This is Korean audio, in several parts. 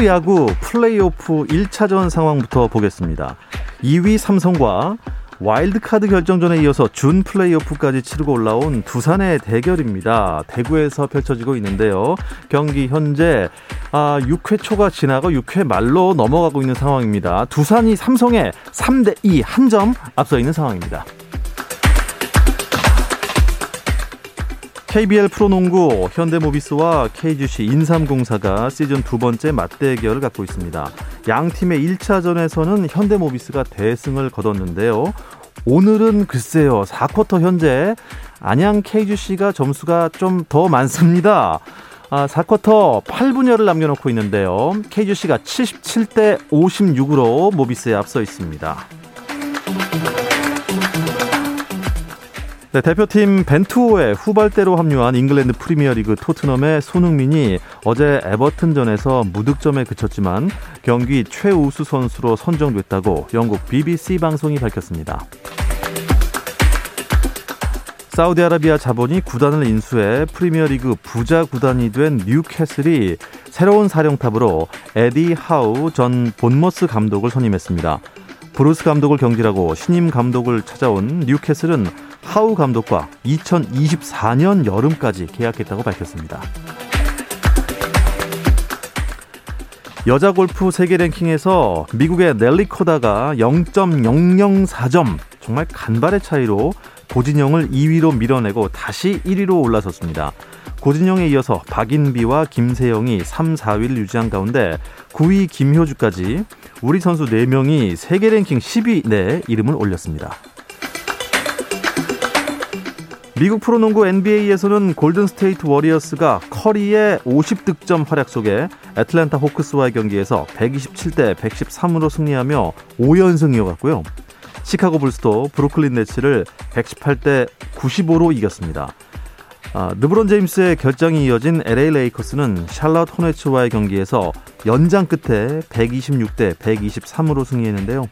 프로야구 플레이오프 1차전 상황부터 보겠습니다. 2위 삼성과 와일드카드 결정전에 이어서 준 플레이오프까지 치르고 올라온 두산의 대결입니다. 대구에서 펼쳐지고 있는데요. 경기 현재 아, 6회 초가 지나고 6회 말로 넘어가고 있는 상황입니다. 두산이 삼성에 3대 2 한 점 앞서 있는 상황입니다. KBL 프로농구 현대모비스와 KGC 인삼공사가 시즌 두 번째 맞대결을 갖고 있습니다. 양 팀의 1차전에서는 현대모비스가 대승을 거뒀는데요. 오늘은 글쎄요, 4쿼터 현재 안양 KGC가 점수가 좀 더 많습니다. 아, 4쿼터 8분여를 남겨놓고 있는데요. KGC가 77대 56으로 모비스에 앞서 있습니다. 네, 대표팀 벤투호에 후발대로 합류한 잉글랜드 프리미어리그 토트넘의 손흥민이 어제 에버튼전에서 무득점에 그쳤지만 경기 최우수 선수로 선정됐다고 영국 BBC 방송이 밝혔습니다. 사우디아라비아 자본이 구단을 인수해 프리미어리그 부자 구단이 된 뉴캐슬이 새로운 사령탑으로 에디 하우 전 본머스 감독을 선임했습니다. 브루스 감독을 경질하고 신임 감독을 찾아온 뉴캐슬은 하우 감독과 2024년 여름까지 계약했다고 밝혔습니다. 여자 골프 세계 랭킹에서 미국의 넬리 코다가 0.004점 정말 간발의 차이로 고진영을 2위로 밀어내고 다시 1위로 올라섰습니다. 고진영에 이어서 박인비와 김세영이 3, 4위를 유지한 가운데 9위 김효주까지 우리 선수 4명이 세계 랭킹 10위 내 이름을 올렸습니다. 미국 프로농구 NBA에서는 골든스테이트 워리어스가 커리의 50득점 활약 속에 애틀랜타 호크스와의 경기에서 127대 113으로 승리하며 5연승 이어갔고요. 시카고 불스도 브루클린 네츠를 118대 95로 이겼습니다. 아, 르브론 제임스의 결장이 이어진 LA 레이커스는 샬럿 호네츠와의 경기에서 연장 끝에 126대 123으로 승리했는데요.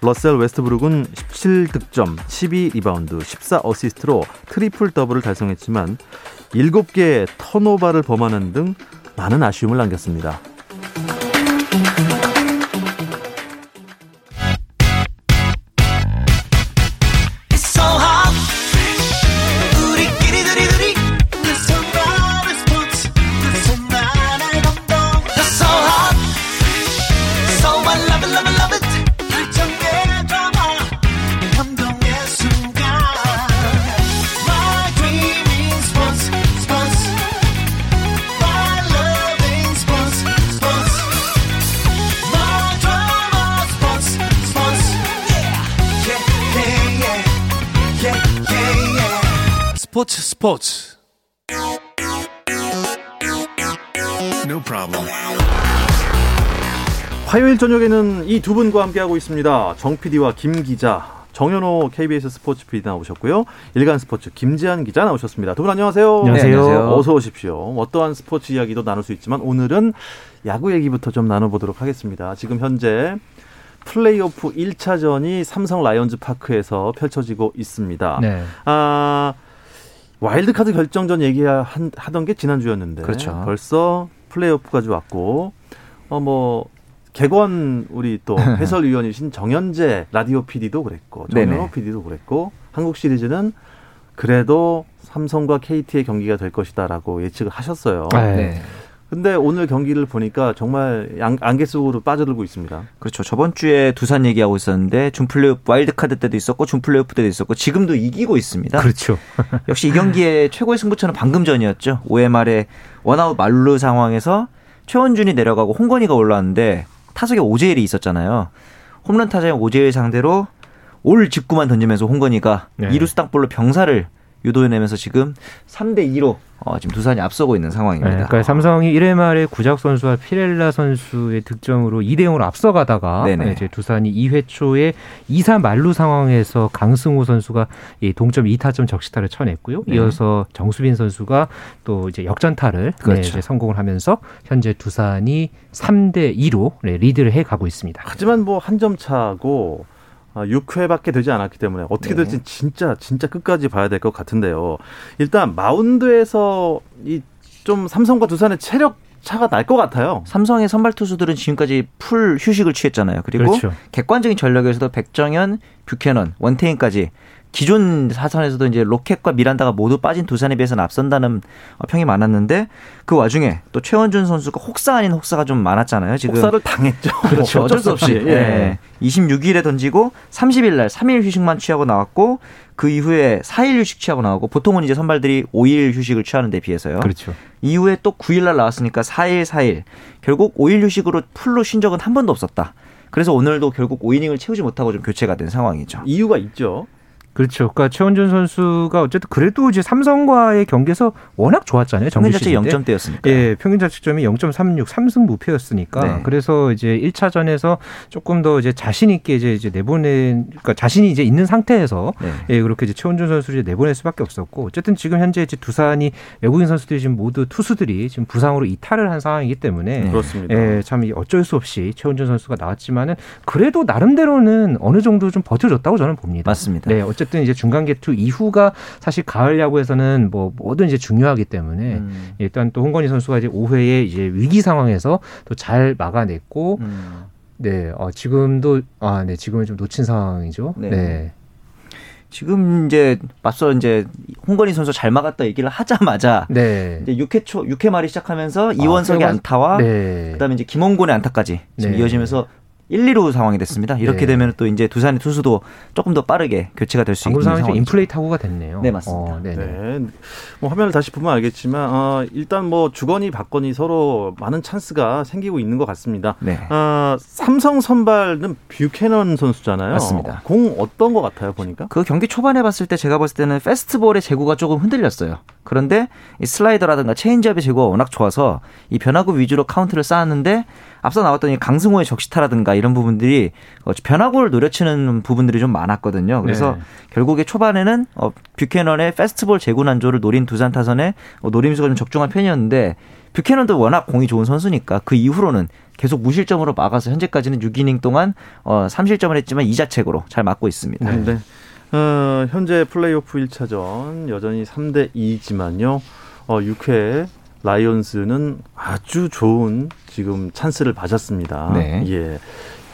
러셀 웨스트브룩은 17득점, 12리바운드, 14어시스트로 트리플 더블을 달성했지만 7개의 턴오버를 범하는 등 많은 아쉬움을 남겼습니다. 스포츠 스포츠 No problem. 화요일 저녁에는 이 두 분과 함께하고 있습니다. 정 PD와 김 기자, 정현호 KBS 스포츠 PD 나오셨고요. 일간 스포츠 김지한 기자 나오셨습니다. 두 분 안녕하세요. 안녕하세요. 네, 안녕하세요. 어서 오십시오. 어떠한 스포츠 이야기도 나눌 수 있지만 오늘은 야구 얘기부터 좀 나눠보도록 하겠습니다. 지금 현재 플레이오프 1차전이 삼성 라이온즈 파크에서 펼쳐지고 있습니다. 네. 아, 와일드카드 결정전 얘기하던 게 지난주였는데 그렇죠. 벌써 플레이오프까지 왔고 어 뭐 개관 우리 또 해설위원이신 정현재 라디오 PD도 그랬고 정현호 PD도 그랬고 한국 시리즈는 그래도 삼성과 KT의 경기가 될 것이다라고 예측을 하셨어요. 네. 근데 오늘 경기를 보니까 정말 안개 속으로 빠져들고 있습니다. 그렇죠. 저번 주에 두산 얘기하고 있었는데 준플레이오프 와일드카드 때도 있었고 준플레이오프 때도 있었고 지금도 이기고 있습니다. 그렇죠. 역시 이 경기의 최고의 승부처는 방금 전이었죠. 5회 말에 원아웃 만루 상황에서 최원준이 내려가고 홍건희가 올라왔는데 타석에 오재일이 있었잖아요. 홈런 타자의 오재일 상대로 all 직구만 던지면서 홍건희가 네. 이루수 땅볼로 병살을 유도해내면서 지금 3대 2로 어, 지금 두산이 앞서고 있는 상황입니다. 네, 그러니까 삼성이 1회 말에 구자욱 선수와 피렐라 선수의 득점으로 2대 0으로 앞서가다가 네네. 이제 두산이 2회 초에 2사 만루 상황에서 강승호 선수가 이 동점 2타점 적시타를 쳐냈고요. 네. 이어서 정수빈 선수가 또 이제 역전타를 네, 그렇죠. 네, 이제 성공을 하면서 현재 두산이 3대 2로 네, 리드를 해 가고 있습니다. 하지만 뭐 한 점 차고 6회밖에 아, 되지 않았기 때문에 어떻게 네. 될지 진짜 진짜 끝까지 봐야 될 것 같은데요. 일단 마운드에서 이 좀 삼성과 두산의 체력 차가 날 것 같아요. 삼성의 선발 투수들은 지금까지 full 휴식을 취했잖아요. 그리고 그렇죠. 객관적인 전력에서도 백정현, 뷰캐넌, 원태인까지 기존 삼선발에서도 이제 로켓과 미란다가 모두 빠진 두산에 비해서는 앞선다는 평이 많았는데 그 와중에 또 최원준 선수가 혹사 아닌 혹사가 좀 많았잖아요. 지금 혹사를 당했죠. 그렇죠. 어쩔 수 없이. 예. 네. 26일에 던지고 30일 날 3일 휴식만 취하고 나왔고 그 이후에 4일 휴식 취하고 나오고 보통은 이제 선발들이 5일 휴식을 취하는 데 비해서요. 그렇죠. 이후에 또 9일 날 나왔으니까 4일 4일 결국 5일 휴식으로 풀로 쉰 적은 한 번도 없었다. 그래서 오늘도 결국 5이닝을 채우지 못하고 좀 교체가 된 상황이죠. 이유가 있죠. 그렇죠. 그러니까 최원준 선수가 어쨌든 그래도 이제 삼성과의 경기에서 워낙 좋았잖아요. 평균 자책 0점대였으니까. 예, 평균 자책점이 0.36, 3승 무패였으니까. 네. 그래서 이제 1차전에서 조금 더 이제 자신 있게 이제 이제 내보낸 그러니까 자신이 이제 있는 상태에서 네. 예, 그렇게 이제 최원준 선수를 내보낼 수밖에 없었고 어쨌든 지금 현재 이제 두산이 외국인 선수들이 지금 모두 투수들이 지금 부상으로 이탈을 한 상황이기 때문에 네. 그렇습니다. 예, 참 어쩔 수 없이 최원준 선수가 나왔지만은 그래도 나름대로는 어느 정도 좀 버텨줬다고 저는 봅니다. 맞습니다. 네, 어쨌든 어쨌든 이제 중간 개투 이후가 사실 가을 야구에서는 뭐 뭐든 이제 중요하기 때문에 음. 일단 또 홍건희 선수가 이제 5회에 이제 위기 상황에서 또 잘 막아냈고 음. 네, 어, 지금도 아, 네, 지금은 좀 놓친 상황이죠. 네. 네. 지금 이제 맞서 이제 홍건희 선수 잘 막았다 얘기를 하자마자 네. 이제 6회 초 6회 말이 시작하면서 아, 이원석의 안타와 네. 그다음에 이제 김홍곤의 안타까지 지금 네. 이어지면서 1, 2루 상황이 됐습니다. 이렇게 네. 되면 또 이제 두산의 투수도 조금 더 빠르게 교체가 될 수 있는 상황이 인플레이 타구가 됐네요. 네 맞습니다. 어, 네. 뭐 화면을 다시 보면 알겠지만 어, 일단 뭐 주거니 받거니 서로 많은 찬스가 생기고 있는 것 같습니다. 네. 어, 삼성 선발은 뷰캐넌 선수잖아요. 맞습니다. 공 어떤 것 같아요 보니까? 그 경기 초반에 봤을 때 제가 봤을 때는 패스트볼의 제구가 조금 흔들렸어요. 그런데 이 슬라이더라든가 체인지업의 제구가 워낙 좋아서 이 변화구 위주로 카운트를 쌓았는데 앞서 나왔던 이 강승호의 적시타라든가 이런 부분들이 어, 변화구를 노려치는 부분들이 좀 많았거든요. 그래서 네. 결국에 초반에는 어, 뷰캐넌의 패스트볼 제구 난조를 노린 두산 타선에 어, 노림수가 좀 적중한 편이었는데 뷰캐넌도 워낙 공이 좋은 선수니까 그 이후로는 계속 무실점으로 막아서 현재까지는 6이닝 동안 어, 3실점을 했지만 2자책으로 잘 막고 있습니다. 네. 네. 어, 현재 플레이오프 1차전 여전히 3대 2지만요. 어, 6회 라이온스는 아주 좋은 지금 찬스를 잡았습니다. 네. 예.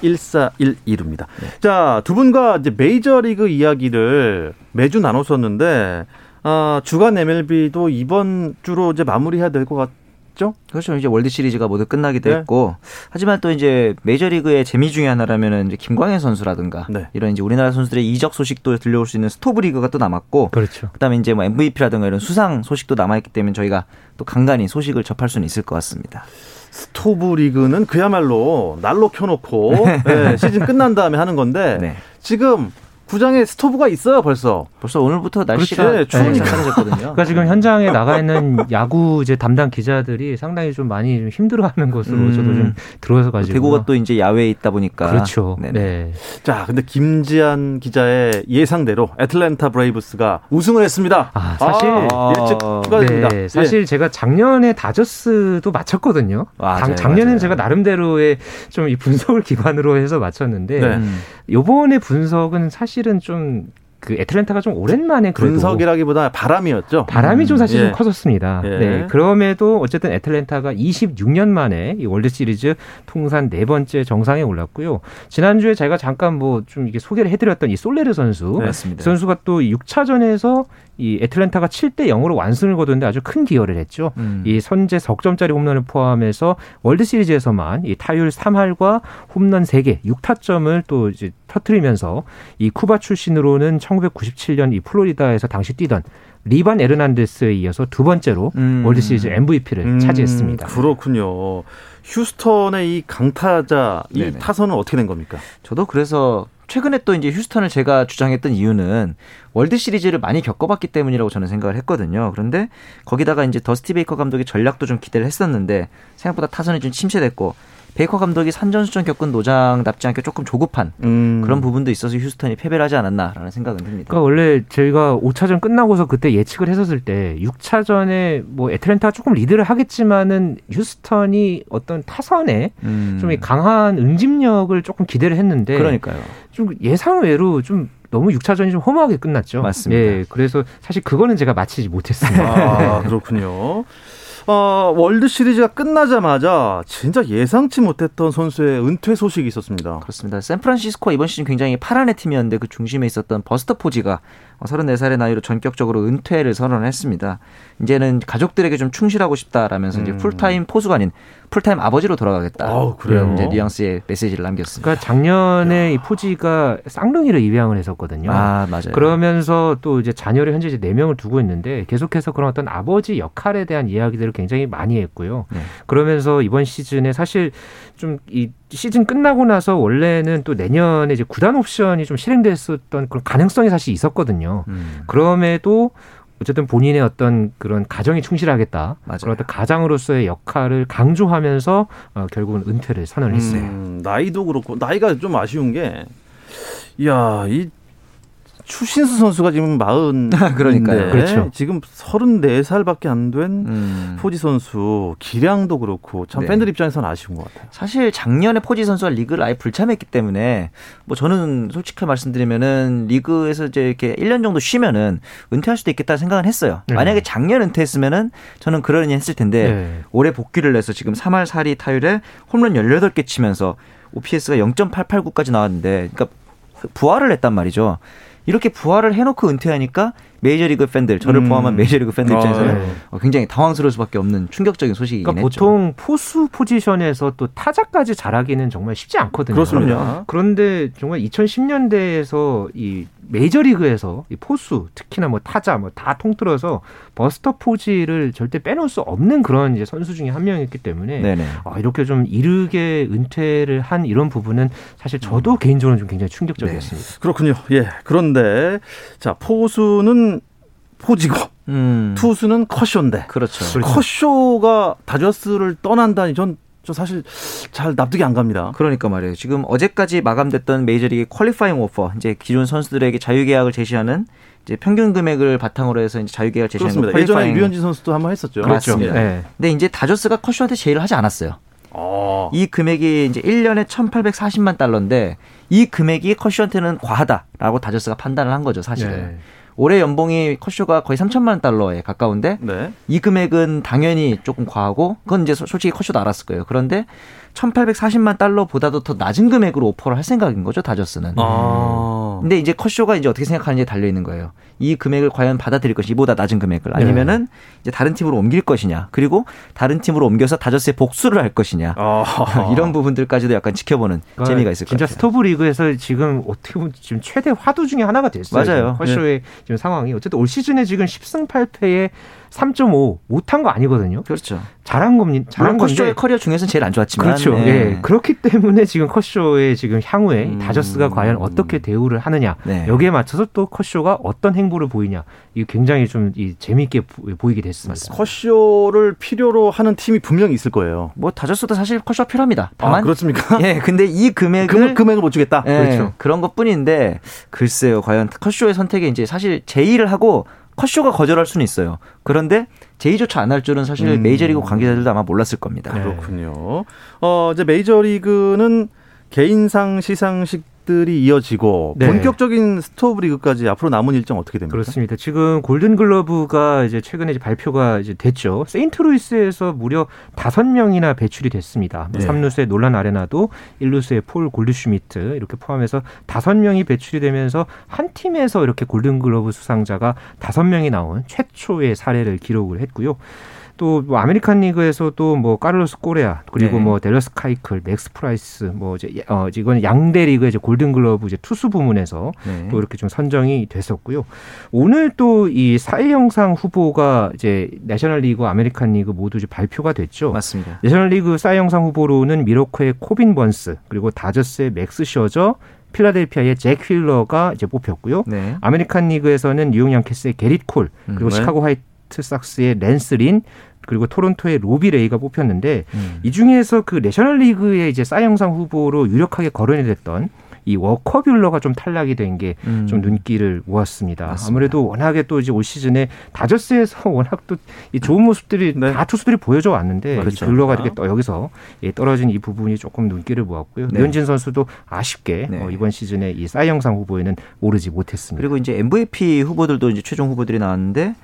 1412입니다. 네. 자, 두 분과 이제 메이저리그 이야기를 매주 나눴었는데 아, 주간 MLB도 이번 주로 이제 마무리해야 될 것 같, 있죠? 그렇죠. 이제 월드 시리즈가 모두 끝나기도 네. 했고 하지만 또 이제 메이저리그의 재미 중에 하나라면은 이제 김광현 선수라든가 네. 이런 이제 우리나라 선수들의 이적 소식도 들려올 수 있는 스토브 리그가 또 남았고 그렇죠. 그다음에 이제 뭐 MVP라든가 이런 수상 소식도 남아 있기 때문에 저희가 또 간간히 소식을 접할 수는 있을 것 같습니다. 스토브 리그는 그야말로 난로 켜놓고 네, 시즌 끝난 다음에 하는 건데 네. 지금 구장에 스토브가 있어요 벌써. 벌써 오늘부터 날씨가 그렇지, 추우니까 괜찮아졌거든요. 그러니까 지금 현장에 나가 있는 야구 이제 담당 기자들이 상당히 좀 많이 좀 힘들어하는 것으로 음. 저도 좀 들어서 가지고. 대구가 또 이제 야외에 있다 보니까. 그렇죠. 네네. 네. 자, 근데 김지한 기자의 예상대로 애틀랜타 브레이브스가 우승을 했습니다. 아, 사실 아, 일찍 축하드립니다. 네, 사실 예. 제가 작년에 다저스도 맞췄거든요. 맞아요, 작년에는 맞아요. 제가 나름대로의 좀 이 분석을 기반으로 해서 맞췄는데 네. 요번에 분석은 사실 은 좀 그 애틀랜타가 좀 오랜만에 그래도 분석이라기보다 바람이었죠. 바람이 좀 사실 음. 좀 예. 커졌습니다. 예. 네. 그럼에도 어쨌든 애틀랜타가 26년 만에 이 월드 시리즈 통산 네 번째 정상에 올랐고요. 지난주에 제가 잠깐 뭐 좀 이게 소개를 해 드렸던 이 솔레르 선수, 네, 그 선수가 또 6차전에서 이 애틀랜타가 7대 0으로 완승을 거두는데 아주 큰 기여를 했죠. 음. 이 선제 석점짜리 홈런을 포함해서 월드 시리즈에서만 이 타율 3할과 홈런 3개, 6타점을 또 이제 터트리면서 이 쿠바 출신으로는 1997년 이 플로리다에서 당시 뛰던 리반 에르난데스에 이어서 두 번째로 음. 월드 시리즈 MVP를 음. 차지했습니다. 그렇군요. 휴스턴의 이 강타자 이 네네. 타선은 어떻게 된 겁니까? 저도 그래서 최근에 또 이제 휴스턴을 제가 주장했던 이유는 월드 시리즈를 많이 겪어봤기 때문이라고 저는 생각을 했거든요. 그런데 거기다가 이제 더스티 베이커 감독의 전략도 좀 기대를 했었는데 생각보다 타선이 좀 침체됐고 베이커 감독이 산전수전 겪은 노장답지 않게 조금 조급한 음. 그런 부분도 있어서 휴스턴이 패배를 하지 않았나라는 생각은 듭니다. 그러니까 원래 저희가 5차전 끝나고서 그때 예측을 했었을 때 6차전에 뭐 애틀랜타가 조금 리드를 하겠지만은 휴스턴이 어떤 타선에 음. 좀 강한 응집력을 조금 기대를 했는데 그러니까요. 좀 예상 외로 좀 너무 6차전이 좀 허무하게 끝났죠. 맞습니다. 예, 그래서 사실 그거는 제가 마치지 못했습니다. 아, 그렇군요. 어, 월드 시리즈가 끝나자마자 진짜 예상치 못했던 선수의 은퇴 소식이 있었습니다. 그렇습니다. 샌프란시스코 이번 시즌 굉장히 파란의 팀이었는데 그 중심에 있었던 버스터 포지가 34살의 나이로 전격적으로 은퇴를 선언했습니다. 이제는 가족들에게 좀 충실하고 싶다라면서 음. 이제 풀타임 포수가 아닌 풀타임 아버지로 돌아가겠다. 아, 그래요. 이제 뉘앙스의 메시지를 남겼습니다. 그러니까 작년에 야. 이 포지가 쌍둥이를 입양을 했었거든요. 아, 맞아요. 그러면서 또 이제 자녀를 현재 이제 4명을 두고 있는데 계속해서 그런 어떤 아버지 역할에 대한 이야기들을 굉장히 많이 했고요. 네. 그러면서 이번 시즌에 사실 좀 이 시즌 끝나고 나서 원래는 또 내년에 이제 구단 옵션이 좀 실행됐었던 그런 가능성이 사실 있었거든요. 음. 그럼에도 어쨌든 본인의 어떤 그런 가정에 충실하겠다. 맞아요. 그런 어떤 가장으로서의 역할을 강조하면서 어, 결국은 은퇴를 선언 했어요. 음, 나이도 그렇고 나이가 좀 아쉬운 게, 이야 이 추신수 선수가 지금 마흔 그러니까요. 그렇죠. 지금 서른네 살밖에 안된 음. 포지 선수 기량도 그렇고 참 네. 팬들 입장에서는 아쉬운 것 같아요. 사실 작년에 포지 선수가 리그를 아예 불참했기 때문에 뭐 저는 솔직히 말씀드리면은 리그에서 이제 이렇게 1년 정도 쉬면은 은퇴할 수도 있겠다 생각은 했어요. 네. 만약에 작년 은퇴했으면은 저는 그러니 했을 텐데 네. 올해 복귀를 해서 지금 3할 4리 타율에 홈런 18개 치면서 OPS가 0.889까지 나왔는데 그러니까 부활을 했단 말이죠. 이렇게 부활을 해놓고 은퇴하니까 메이저리그 팬들 저를 음. 포함한 메이저리그 팬들 입장에서는 아, 네. 어, 굉장히 당황스러울 수밖에 없는 충격적인 소식이긴 그러니까 했죠. 보통 포수 포지션에서 또 타자까지 잘하기는 정말 쉽지 않거든요. 그렇습니다. 그런데 정말 2010년대에서 이 메이저리그에서 이 포수 특히나 뭐 타자 뭐 다 통틀어서 버스터 포지를 절대 빼놓을 수 없는 그런 이제 선수 중에 한 명이었기 때문에 네네. 아, 이렇게 좀 이르게 은퇴를 한 이런 부분은 사실 저도 음. 개인적으로 좀 굉장히 충격적이었습니다. 네. 그렇군요. 예. 그런데 자 포수는 포지고 음. 투수는 커쇼인데 그렇죠. 커쇼가 다저스를 떠난다니 전저 사실 잘 납득이 안 갑니다. 그러니까 말이에요. 지금 어제까지 마감됐던 메이저리그 퀄리파잉 오퍼, 이제 기존 선수들에게 자유계약을 제시하는 이제 평균 금액을 바탕으로 해서 이제 자유계약을 제시하는 그렇습니다. 예전에 류현진 선수도 한번 했었죠. 그렇죠. 맞습니다. 네. 근데 이제 다저스가 커쇼한테 제의를 하지 않았어요. 어. 이 금액이 이제 1년에 1,840만 달러인데 이 금액이 커쇼한테는 과하다라고 다저스가 판단을 한 거죠, 사실은. 네. 올해 연봉이 커쇼가 거의 3천만 달러에 가까운데 네. 이 금액은 당연히 조금 과하고 그건 이제 솔직히 커쇼도 알았을 거예요. 그런데 1,840만 달러보다도 더 낮은 금액으로 오퍼를 할 생각인 거죠, 다저스는. 아. 근데 이제 컷쇼가 이제 어떻게 생각하는지에 달려 있는 거예요. 이 금액을 과연 받아들일 것이 이보다 낮은 금액을 아니면은 네. 이제 다른 팀으로 옮길 것이냐. 그리고 다른 팀으로 옮겨서 다저스에 복수를 할 것이냐. 아. 이런 부분들까지도 약간 지켜보는 그러니까 재미가 있을 것 같아요. 진짜 스토브 리그에서 지금 어떻게 보면 지금 최대 화두 중에 하나가 됐어요. 맞아요. 커쇼의 네. 지금 상황이 어쨌든 올 시즌에 지금 10승 8패에 3.5 못한 거 아니거든요. 그렇죠. 잘한 겁니다. 잘한 건데 커쇼의 커리어 중에서 제일 안 좋았지만 그렇죠. 네. 예. 그렇기 때문에 지금 커쇼의 지금 향후에 음. 다저스가 과연 어떻게 대우를 하느냐 네. 여기에 맞춰서 또 커쇼가 어떤 행보를 보이냐 이 굉장히 좀 이 재미있게 보이게 됐습니다. 커쇼를 필요로 하는 팀이 분명히 있을 거예요. 뭐 다저스도 사실 커쇼가 필요합니다. 아, 다만 아, 그렇습니까? 예, 근데 이 금액을 금, 금액을 못 주겠다. 예, 그렇죠. 그런 것뿐인데 글쎄요, 과연 커쇼의 선택이 이제 사실 제의를 하고 커쇼가 거절할 수는 있어요. 그런데 제의조차 안 할 줄은 사실 음. 메이저리그 관계자들도 아마 몰랐을 겁니다. 네. 그렇군요. 어, 이제 메이저리그는 개인상 시상식 들이 이어지고 네. 본격적인 스토브 리그까지 앞으로 남은 일정 어떻게 됩니까? 그렇습니다. 지금 골든 글러브가 이제 최근에 이제 발표가 이제 됐죠. 세인트루이스에서 무려 다섯 명이나 배출이 됐습니다. 네. 3루수의 놀란 아레나도 1루수의 폴 골드슈미트 이렇게 포함해서 다섯 명이 배출이 되면서 한 팀에서 이렇게 골든 글러브 수상자가 다섯 명이 나온 최초의 사례를 기록을 했고요. 또 뭐 아메리칸 리그에서도 뭐 까를로스 꼬레아 그리고 네. 뭐 댈러스 카이클, 맥스 프리드 뭐 이제 어 이건 양대 리그 이제 골든글러브 이제 투수 부문에서 네. 또 이렇게 좀 선정이 됐었고요. 오늘 또 이 사이영상 후보가 이제 내셔널 리그, 아메리칸 리그 모두 이제 발표가 됐죠. 맞습니다. 내셔널 리그 사이영상 후보로는 밀워키의 코빈 번스 그리고 다저스의 맥스 셔저 필라델피아의 잭 휠러가 이제 뽑혔고요. 네. 아메리칸 리그에서는 뉴욕 양키스의 게릿 콜 그리고 음, 네. 시카고 화이트 삭스의 랜스 린 그리고 토론토의 로비 레이가 뽑혔는데 음. 이 중에서 그 내셔널 리그의 이제 사이영상 후보로 유력하게 거론이 됐던 이 워커 뷸러가 좀 탈락이 된 게 좀 음. 눈길을 모았습니다. 맞습니다. 아무래도 워낙에 또 이제 올 시즌에 다저스에서 워낙 또 이 좋은 모습들이 네. 다 투수들이 보여줘 왔는데 그렇죠. 뷸러가 이렇게 또 여기서 예, 떨어진 이 부분이 조금 눈길을 모았고요. 네. 류현진 선수도 아쉽게 네. 어, 이번 시즌에 이 사이영상 후보에는 오르지 못했습니다. 그리고 이제 MVP 후보들도 이제 최종 후보들이 나왔는데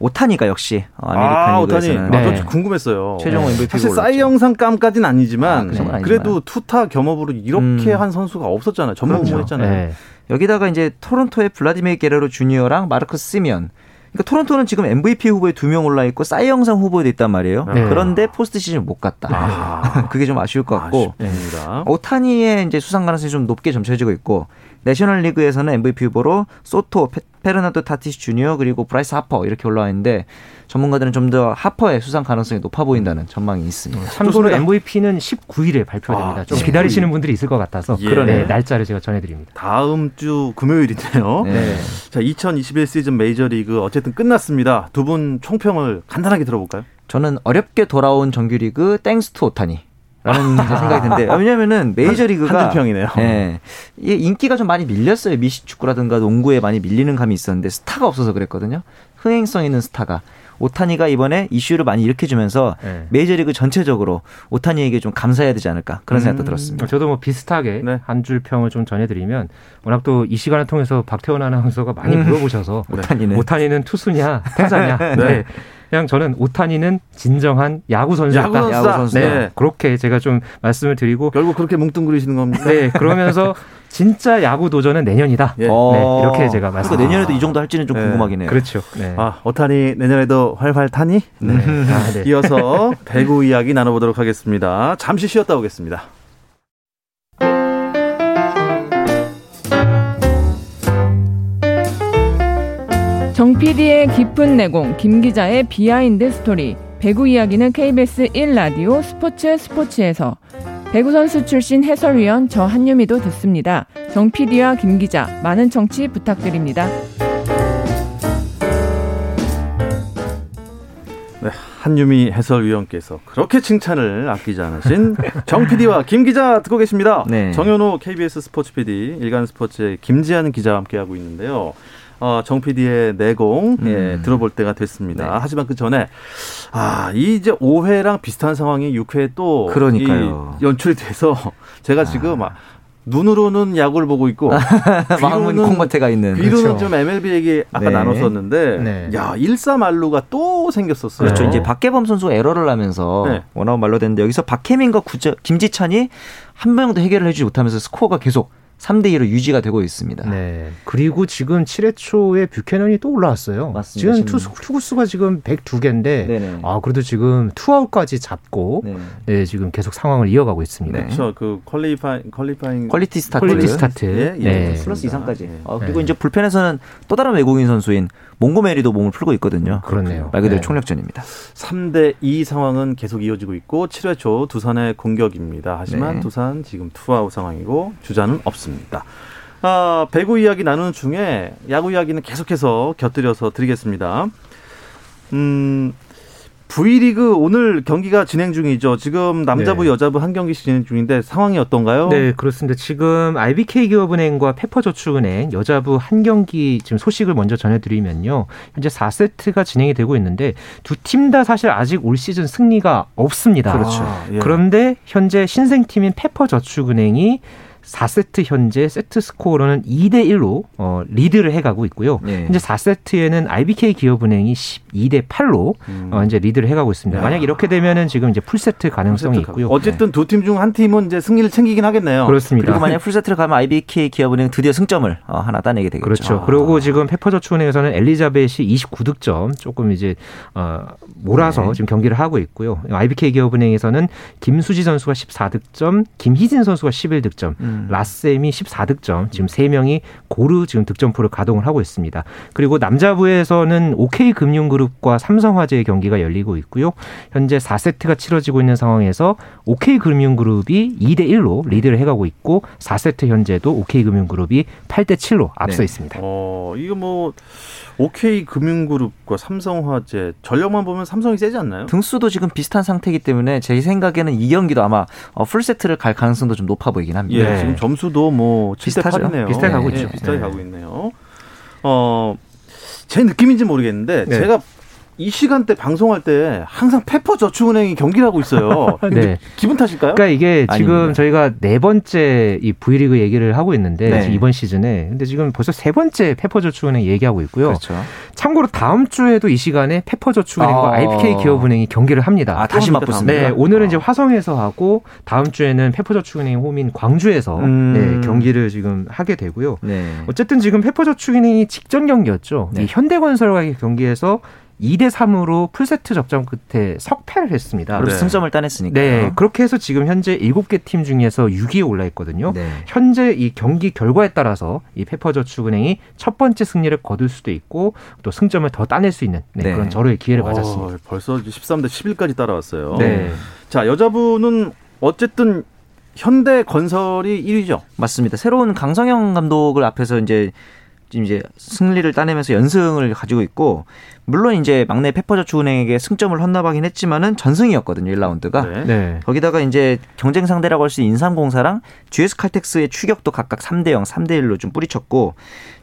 오타니가 역시 아메리칸 아, 리그에서는 네. 아, 궁금했어요. 최종 MVP 사실 사이영상감까지는 아니지만 아, 그래도 투타 겸업으로 이렇게 음. 한 선수가 없었잖아요. 전무후무했잖아요. 그렇죠. 네. 여기다가 이제 토론토의 블라디미르 게레로 주니어랑 마커스 시미언 그러니까 토론토는 지금 MVP 후보에 두 명 올라 있고 사이영상 후보에 있단 말이에요. 네. 그런데 포스트 시즌 못 갔다. 아. 그게 좀 아쉬울 것 같고 아쉽습니다. 오타니의 이제 수상 가능성이 좀 높게 점쳐지고 있고 내셔널 리그에서는 MVP 후보로 소토, 페르난도 타티스 주니어 그리고 브라이스 하퍼 이렇게 올라와 있는데 전문가들은 좀 더 하퍼의 수상 가능성이 높아 보인다는 전망이 있습니다. 참고로 MVP는 19일에 발표됩니다. 아, 좀 네. 기다리시는 분들이 있을 것 같아서 예. 그런 네, 날짜를 제가 전해드립니다. 다음 주 금요일인데요. 네. 자, 2021 시즌 메이저리그 어쨌든 끝났습니다. 두 분 총평을 간단하게 들어볼까요? 저는 어렵게 돌아온 정규리그 Thanks to 오타니. 라는 아. 생각이 드는데 왜냐면은 메이저 리그가 한줄평이네요. 예. 이게 인기가 좀 많이 밀렸어요. 미식 축구라든가 농구에 많이 밀리는 감이 있었는데 스타가 없어서 그랬거든요. 흥행성 있는 스타가 오타니가 이번에 이슈를 많이 일으켜주면서 네. 메이저리그 전체적으로 오타니에게 좀 감사해야 되지 않을까 그런 생각도 음, 들었습니다. 저도 뭐 비슷하게 네. 한줄 평을 좀 전해드리면 워낙 또 이 시간을 통해서 박태원 아나운서가 많이 음. 물어보셔서 오타니는 오타니는 투수냐 타자냐 네. 네. 그냥 저는 오타니는 진정한 야구 선수였다. 야구, 야구 선수. 네. 네. 그렇게 제가 좀 말씀을 드리고 결국 그렇게 뭉뚱그리시는 겁니다. 네. 그러면서 진짜 야구 도전은 내년이다. 예. 네, 이렇게 제가 말씀. 그러니까 내년에도 이 정도 할지는 좀 네. 궁금하긴 해요. 그렇죠. 네. 아 오타니 내년에도 활활 타니? 네. 아, 네. 이어서 배구 이야기 나눠보도록 하겠습니다. 잠시 쉬었다 오겠습니다. 정 PD의 깊은 내공, 김 기자의 비하인드 스토리. 배구 이야기는 KBS 1라디오 스포츠 스포츠에서 배구 선수 출신 해설위원 저 한유미도 듣습니다. 정 PD와 김 기자 많은 청취 부탁드립니다. 네, 한유미 해설위원께서 그렇게 칭찬을 아끼지 않으신 정 PD와 김 기자 듣고 계십니다. 네. 정현호 KBS 스포츠 PD, 일간 스포츠의 김지한 기자와 함께하고 있는데요. 어, 정 PD의 내공 예, 음. 예, 들어볼 때가 됐습니다. 네. 하지만 그 전에 아, 이 이제 5회랑 비슷한 상황이 6회에 또 그러니까요. 연출이 돼서 제가 아. 지금 막 눈으로는 야구를 보고 있고 마음은 콩밭에가 있는 귀로는 그렇죠. 좀 MLB 얘기 아까 네. 나눴었는데 네. 야 일사 말루가 또 생겼었어요. 그렇죠. 이제 박계범 선수가 에러를 하면서 네. 원아웃 말로 됐는데 여기서 박혜민과 김지찬이 한 명도 해결을 해주지 못하면서 스코어가 계속 3대 2로 유지가 되고 있습니다. 네. 그리고 지금 7회 초에 뷰캐넌이 또 올라왔어요. 맞습니다. 지금 투수, 투구수가 지금 102개인데 네네. 아, 그래도 지금 투아웃까지 잡고 네. 네. 지금 계속 상황을 이어가고 있습니다. 네. 그렇죠. 그 qualifying qualifying quality start quality start 예, 예. 네. 플러스 이상까지. 아, 그리고 이제 불펜에서는 또 다른 외국인 선수인 몽고메리도 몸을 풀고 있거든요. 그렇네요. 말 그대로 총력전입니다. 3대 2 상황은 계속 이어지고 있고 7회 초 두산의 공격입니다. 하지만 두산 지금 투아웃 상황이고 주자는 없습니다. 있습니다. 아, 배구 이야기 나누는 중에 야구 이야기는 계속해서 곁들여서 드리겠습니다. 음, V리그 오늘 경기가 진행 중이죠. 지금 남자부, 네. 여자부 한 경기씩 진행 중인데 상황이 어떤가요? 네, 그렇습니다. 지금 IBK 기업은행과 페퍼저축은행 여자부 한 경기 지금 소식을 먼저 전해드리면요. 현재 4세트가 진행이 되고 있는데 두 팀 다 사실 아직 올 시즌 승리가 없습니다. 그렇죠. 아, 예. 그런데 현재 신생팀인 페퍼저축은행이 4세트 현재 세트 스코어로는 2대 1로 어, 리드를 해가고 있고요. 네. 현재 4세트에는 IBK 기업은행이 12대 8로 음. 어, 이제 리드를 해가고 있습니다. 야. 만약 이렇게 되면은 지금 이제 풀세트 가능성이 풀세트 있고요. 어쨌든 네. 두팀 중 한 팀은 이제 승리를 챙기긴 하겠네요. 그렇습니다. 그리고 만약 풀세트를 가면 IBK 기업은행 드디어 승점을 어, 하나 따내게 되겠죠. 그렇죠. 아. 그리고 지금 페퍼저축은행에서는 엘리자벳이 29득점 조금 이제 어, 몰아서 네. 지금 경기를 하고 있고요. IBK 기업은행에서는 김수지 선수가 14득점, 김희진 선수가 11득점. 음. 음. 라셈이 14득점, 지금 3명이 고르 지금 득점포를 가동을 하고 있습니다. 그리고 남자부에서는 OK금융그룹과 삼성화재의 경기가 열리고 있고요. 현재 4세트가 치러지고 있는 상황에서 OK금융그룹이 2대 1로 리드를 해가고 있고 4세트 현재도 OK금융그룹이 8대 7로 앞서 네. 있습니다. 어, 이거 뭐 OK 금융그룹과 삼성화재 전력만 보면 삼성이 세지 않나요? 등수도 지금 비슷한 상태이기 때문에 제 생각에는 이 경기도 아마 어, 풀 세트를 갈 가능성도 좀 높아 보이긴 합니다. 예, 네. 지금 점수도 뭐 7대 8이네요. 비슷하게 가고 있죠. 네, 비슷하게 가고 있네요. 어, 제 느낌인지 모르겠는데 네. 제가 이 시간대 방송할 때 항상 페퍼 저축은행이 경기를 하고 있어요. 네. 기분 탓일까요? 그러니까 이게 지금 아닙니다. 저희가 네 번째 이 V리그 얘기를 하고 있는데 네. 이번 시즌에 근데 지금 벌써 세 번째 페퍼 저축은행 얘기하고 있고요. 그렇죠. 참고로 다음 주에도 이 시간에 페퍼 저축은행과 아. IBK 기업은행이 경기를 합니다. 아, 다시 맞붙습니다. 네, 오늘은 아. 이제 화성에서 하고 다음 주에는 페퍼 저축은행 홈인 광주에서 음. 네, 경기를 지금 하게 되고요. 네. 어쨌든 지금 페퍼 저축은행이 직전 경기였죠. 이 네. 현대건설과의 경기에서 2대 3으로 풀세트 접전 끝에 석패를 했습니다. 그래서 네. 승점을 따냈으니까. 네. 그렇게 해서 지금 현재 7개 팀 중에서 6위에 올라 있거든요. 네. 현재 이 경기 결과에 따라서 이 페퍼저축은행이 첫 번째 승리를 거둘 수도 있고 또 승점을 더 따낼 수 있는 네, 네. 그런 절호의 기회를 어, 맞았습니다. 벌써 13대 11까지 따라왔어요. 네. 자, 여자분은 어쨌든 현대 건설이 1위죠. 맞습니다. 새로운 강성영 감독을 앞에서 이제 지금 이제 승리를 따내면서 연승을 가지고 있고 물론 이제 막내 페퍼저축은행에게 승점을 헌납하긴 했지만은 전승이었거든요 1라운드가 네. 네. 거기다가 이제 경쟁 상대라고 할 수 있는 인삼공사랑 GS 칼텍스의 추격도 각각 3대 0, 3대 1로 좀 뿌리쳤고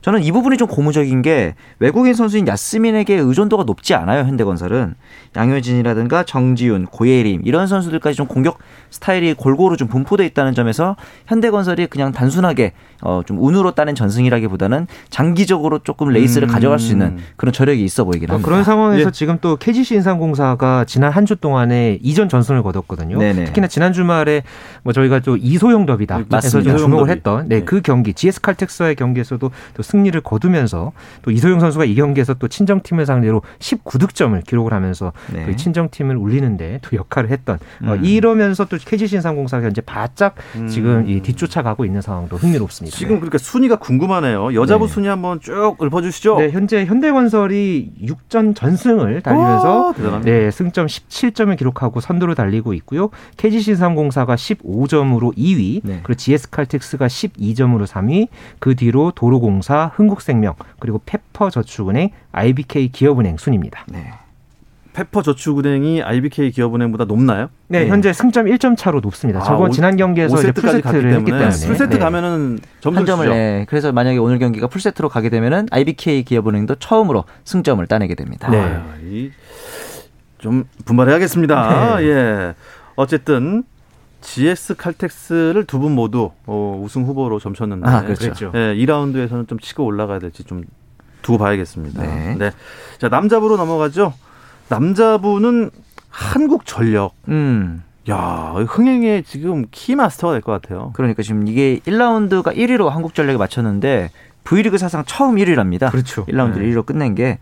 저는 이 부분이 좀 고무적인 게 외국인 선수인 야스민에게 의존도가 높지 않아요 현대건설은 양효진이라든가 정지훈, 고예림 이런 선수들까지 좀 공격 스타일이 골고루 좀 분포돼 있다는 점에서 현대건설이 그냥 단순하게 어, 좀 운으로 따낸 전승이라기보다는 장기적으로 조금 레이스를 음. 가져갈 수 있는 그런 저력이 있어 보이긴 합니다. 그런 상황에서 예. 지금 또 KGC 인삼공사가 지난 한 주 동안에 이전 전승을 거뒀거든요. 네네. 특히나 지난 주말에 뭐 저희가 또 이소영 더비다 해서 좀 주목을. 했던 네, 네, 그 경기 GS 칼텍스와의 경기에서도 또 승리를 거두면서 또 이소영 선수가 이 경기에서 또 친정팀을 상대로 19득점을 기록을 하면서 네. 그 친정팀을 울리는데 또 역할을 했던 어, 음. 어, 이러면서 또 KGC 인삼공사가 현재 바짝 음. 지금 이 뒤쫓아가고 있는 상황도 흥미롭습니다. 지금 그러니까 순위가 궁금하네요. 여자부 네. 순위 한번 쭉 읊어주시죠. 네, 현재 현대건설이 6전 전승을 달리면서 오, 네, 승점 17점을 기록하고 선두를 달리고 있고요. KGC 인삼공사가 15점으로 2위, 네. 그리고 GS칼텍스가 12점으로 3위, 그 뒤로 도로공사, 흥국생명, 그리고 페퍼저축은행, IBK 기업은행 순입니다. 네. 페퍼 저축은행이 IBK 기업은행보다 높나요? 네, 네. 현재 승점 1점 차로 높습니다. 아, 저번 지난 경기에서 이제 풀세트를 했기 때문에 풀세트 네. 가면은 한 점을 네. 그래서 만약에 오늘 경기가 풀세트로 가게 되면은 IBK 기업은행도 처음으로 승점을 따내게 됩니다. 네. 아, 좀 분발해야겠습니다. 네. 예. 어쨌든 GS 칼텍스를 두 분 모두 어, 우승 후보로 점쳤는데 아, 그렇죠. 예, 2라운드에서는 좀 치고 올라가야 될지 좀 두고 봐야겠습니다. 네. 네. 자, 남자부로 넘어가죠. 남자부는 한국 전력. 음. 야, 흥행의 지금 키 마스터가 될 것 같아요. 그러니까 지금 이게 1라운드가 1위로 한국전력에 맞췄는데 V리그 사상 처음 1위랍니다. 그렇죠. 1라운드 네. 1위로 끝낸 게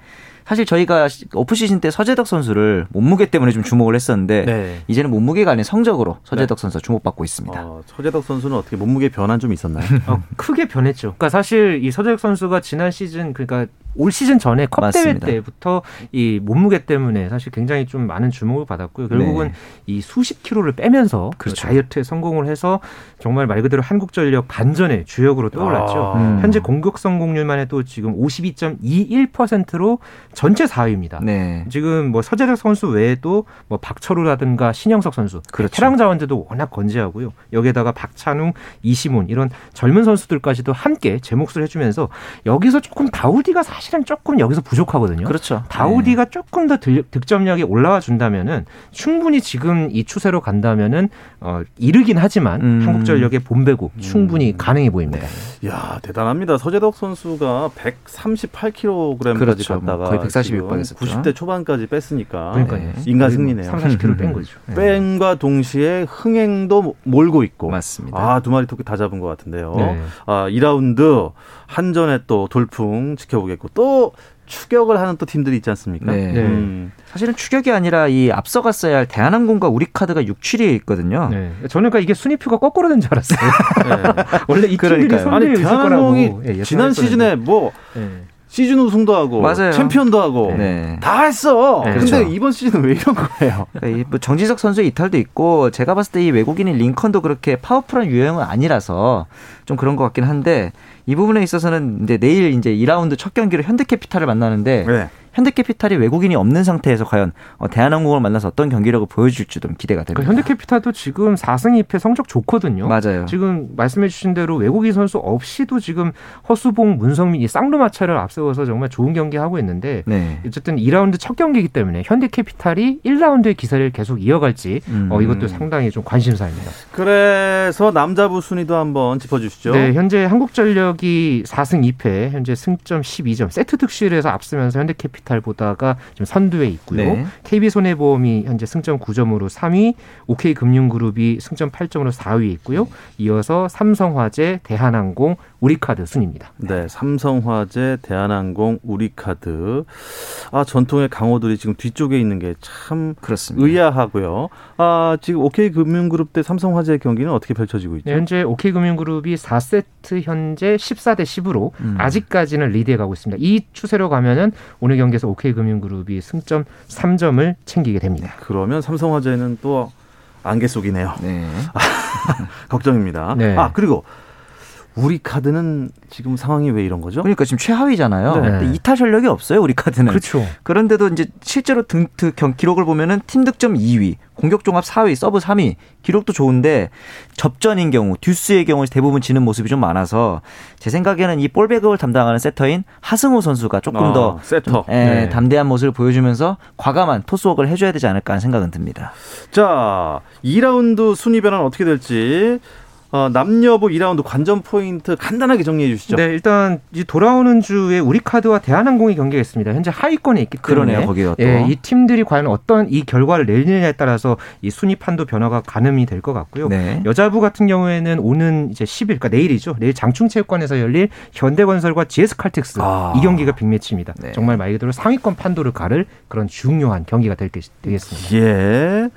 사실 저희가 오프 시즌 때 서재덕 선수를 몸무게 때문에 좀 주목을 했었는데 네. 이제는 몸무게가 아닌 성적으로 서재덕 네. 선수 주목받고 있습니다. 어, 서재덕 선수는 어떻게 몸무게 변환 좀 있었나요? 어, 크게 변했죠. 그러니까 사실 이 서재덕 선수가 지난 시즌 그러니까 올 시즌 전에 컵 맞습니다. 대회 때부터 이 몸무게 때문에 사실 굉장히 좀 많은 주목을 받았고요. 결국은 네. 이 수십 킬로를 빼면서 그 그렇죠. 다이어트에 성공을 해서 정말 말 그대로 한국전력 반전의 주역으로 떠올랐죠. 아. 음. 현재 공격 성공률만 해도 지금 52.21%로 전체 4위입니다. 네. 지금 뭐 서재덕 선수 외에도 뭐 박철우라든가 신영석 선수, 그렇죠. 태랑 자원들도 워낙 건재하고요. 여기에다가 박찬웅, 이시문 이런 젊은 선수들까지도 함께 제 몫을 해주면서 여기서 조금 다우디가 사실 사실은 조금 여기서 부족하거든요. 그렇죠. 다우디가 네. 조금 더 득점력이 올라와 준다면은 충분히 지금 이 추세로 간다면은 어, 이르긴 하지만 음. 한국전력의 본배구 음. 충분히 가능해 보입니다. 네. 야 대단합니다. 서재덕 선수가 138kg까지 그렇죠. 갔다가 거의 146번했었죠. 90대 초반까지 뺐으니까 그러니까요. 인간 승리네요. 3, 40kg 뺀 거죠. 네. 뺀과 동시에 흥행도 몰고 있고 맞습니다. 아두 마리 토끼 다 잡은 것 같은데요. 네. 아 2라운드 한전의 또 돌풍 지켜보겠고 또 추격을 하는 또 팀들이 있지 않습니까? 네. 음. 사실은 추격이 아니라 이 앞서갔어야 할 대한항공과 우리카드가 6, 7위에 있거든요. 네. 저는 그러니까 이게 순위표가 거꾸로 된 줄 알았어요. 네. 원래 이 팀들이 아니 대한항공이 예, 지난 시즌에 뭐 네. 시즌 우승도 하고 맞아요. 챔피언도 하고 네. 다 했어. 네, 근데 그렇죠. 이번 시즌은 왜 이런 거예요? 그러니까 뭐 정지석 선수의 이탈도 있고 제가 봤을 때 이 외국인인 링컨도 그렇게 파워풀한 유형은 아니라서 좀 그런 것 같긴 한데 이 부분에 있어서는 이제 내일 이제 2라운드 첫 경기로 현대캐피탈을 만나는데 네. 현대캐피탈이 외국인이 없는 상태에서 과연 어, 대한항공을 만나서 어떤 경기력을 보여줄지 좀 기대가 됩니다. 그러니까 현대캐피탈도 지금 4승 2패 성적 좋거든요. 맞아요. 지금 말씀해주신 대로 외국인 선수 없이도 지금 허수봉, 문성민, 이 쌍루마차를 앞세워서 정말 좋은 경기 하고 있는데 네. 어쨌든 2라운드 첫 경기이기 때문에 현대캐피탈이 1라운드의 기세를 계속 이어갈지 어, 음. 어, 이것도 상당히 좀 관심사입니다. 그래서 남자부 순위도 한번 짚어주시죠. 네, 현재 한국전력이 4승 2패, 현재 승점 12점, 세트 득실에서 앞서면서 현대캐피탈 캐피탈보다가 지금 선두에 있고요. 네. KB손해보험이 현재 승점 9점으로 3위, OK금융그룹이 승점 8점으로 4위에 있고요. 이어서 삼성화재, 대한항공, 우리카드 순입니다. 네, 삼성화재, 대한항공, 우리카드. 아, 전통의 강호들이 지금 뒤쪽에 있는 게참 의아하고요. 아, 지금 OK금융그룹 대 삼성화재 경기는 어떻게 펼쳐지고 있죠? 네, 현재 OK금융그룹이 4세트 현재 14대 10으로 음. 아직까지는 리드해 가고 있습니다. 이 추세로 가면은 오늘 경기 에서 OK금융그룹이 승점 3점을 챙기게 됩니다. 그러면 삼성화재는 또 안개 속이네요. 네. 걱정입니다. 네. 아, 그리고 우리 카드는 지금 상황이 왜 이런 거죠? 그러니까 지금 최하위잖아요. 네. 이탈 전력이 없어요, 우리 카드는. 그렇죠. 그런데도 이제 실제로 등, 등 기록을 보면은 팀 득점 2위, 공격 종합 4위, 서브 3위, 기록도 좋은데 접전인 경우, 듀스의 경우 대부분 지는 모습이 좀 많아서 제 생각에는 이 볼 배급을 담당하는 세터인 하승우 선수가 조금 어, 더 세터. 좀, 예, 네. 담대한 모습을 보여주면서 과감한 toss work을 해줘야 되지 않을까 하는 생각은 듭니다. 자, 2라운드 순위 변화는 어떻게 될지 어, 남녀부 2라운드 관전 포인트 간단하게 정리해 주시죠. 네, 일단 이 돌아오는 주에 우리카드와 대한항공이 경기가 있습니다. 현재 하위권에 있기 때문에 그러네요, 거기가 또. 예, 이 팀들이 과연 어떤 이 결과를 내느냐에 따라서 이 순위 판도 변화가 가늠이 될 것 같고요. 네. 여자부 같은 경우에는 오는 이제 10일, 그러니까 내일이죠. 내일 장충체육관에서 열릴 현대건설과 GS칼텍스 아. 이 경기가 빅매치입니다. 네. 정말 말 그대로 상위권 판도를 가를 그런 중요한 경기가 될, 되겠습니다. 예.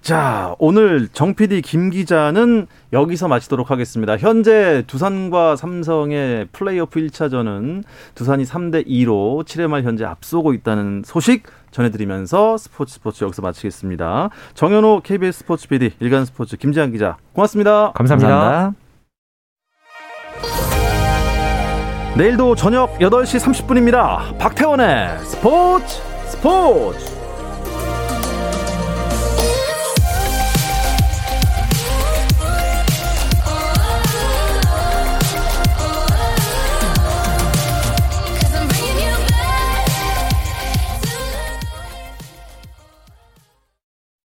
자, 오늘 정 PD 김 기자는 여기서 마치도록 하겠습니다. 현재 두산과 삼성의 플레이오프 1차전은 두산이 3대 2로 7회 말 현재 앞서고 있다는 소식 전해드리면서 스포츠 스포츠 여기서 마치겠습니다. 정현호 KBS 스포츠 PD 일간 스포츠 김재한 기자 고맙습니다. 감사합니다. 감사합니다. 내일도 저녁 8시 30분입니다. 박태원의 스포츠 스포츠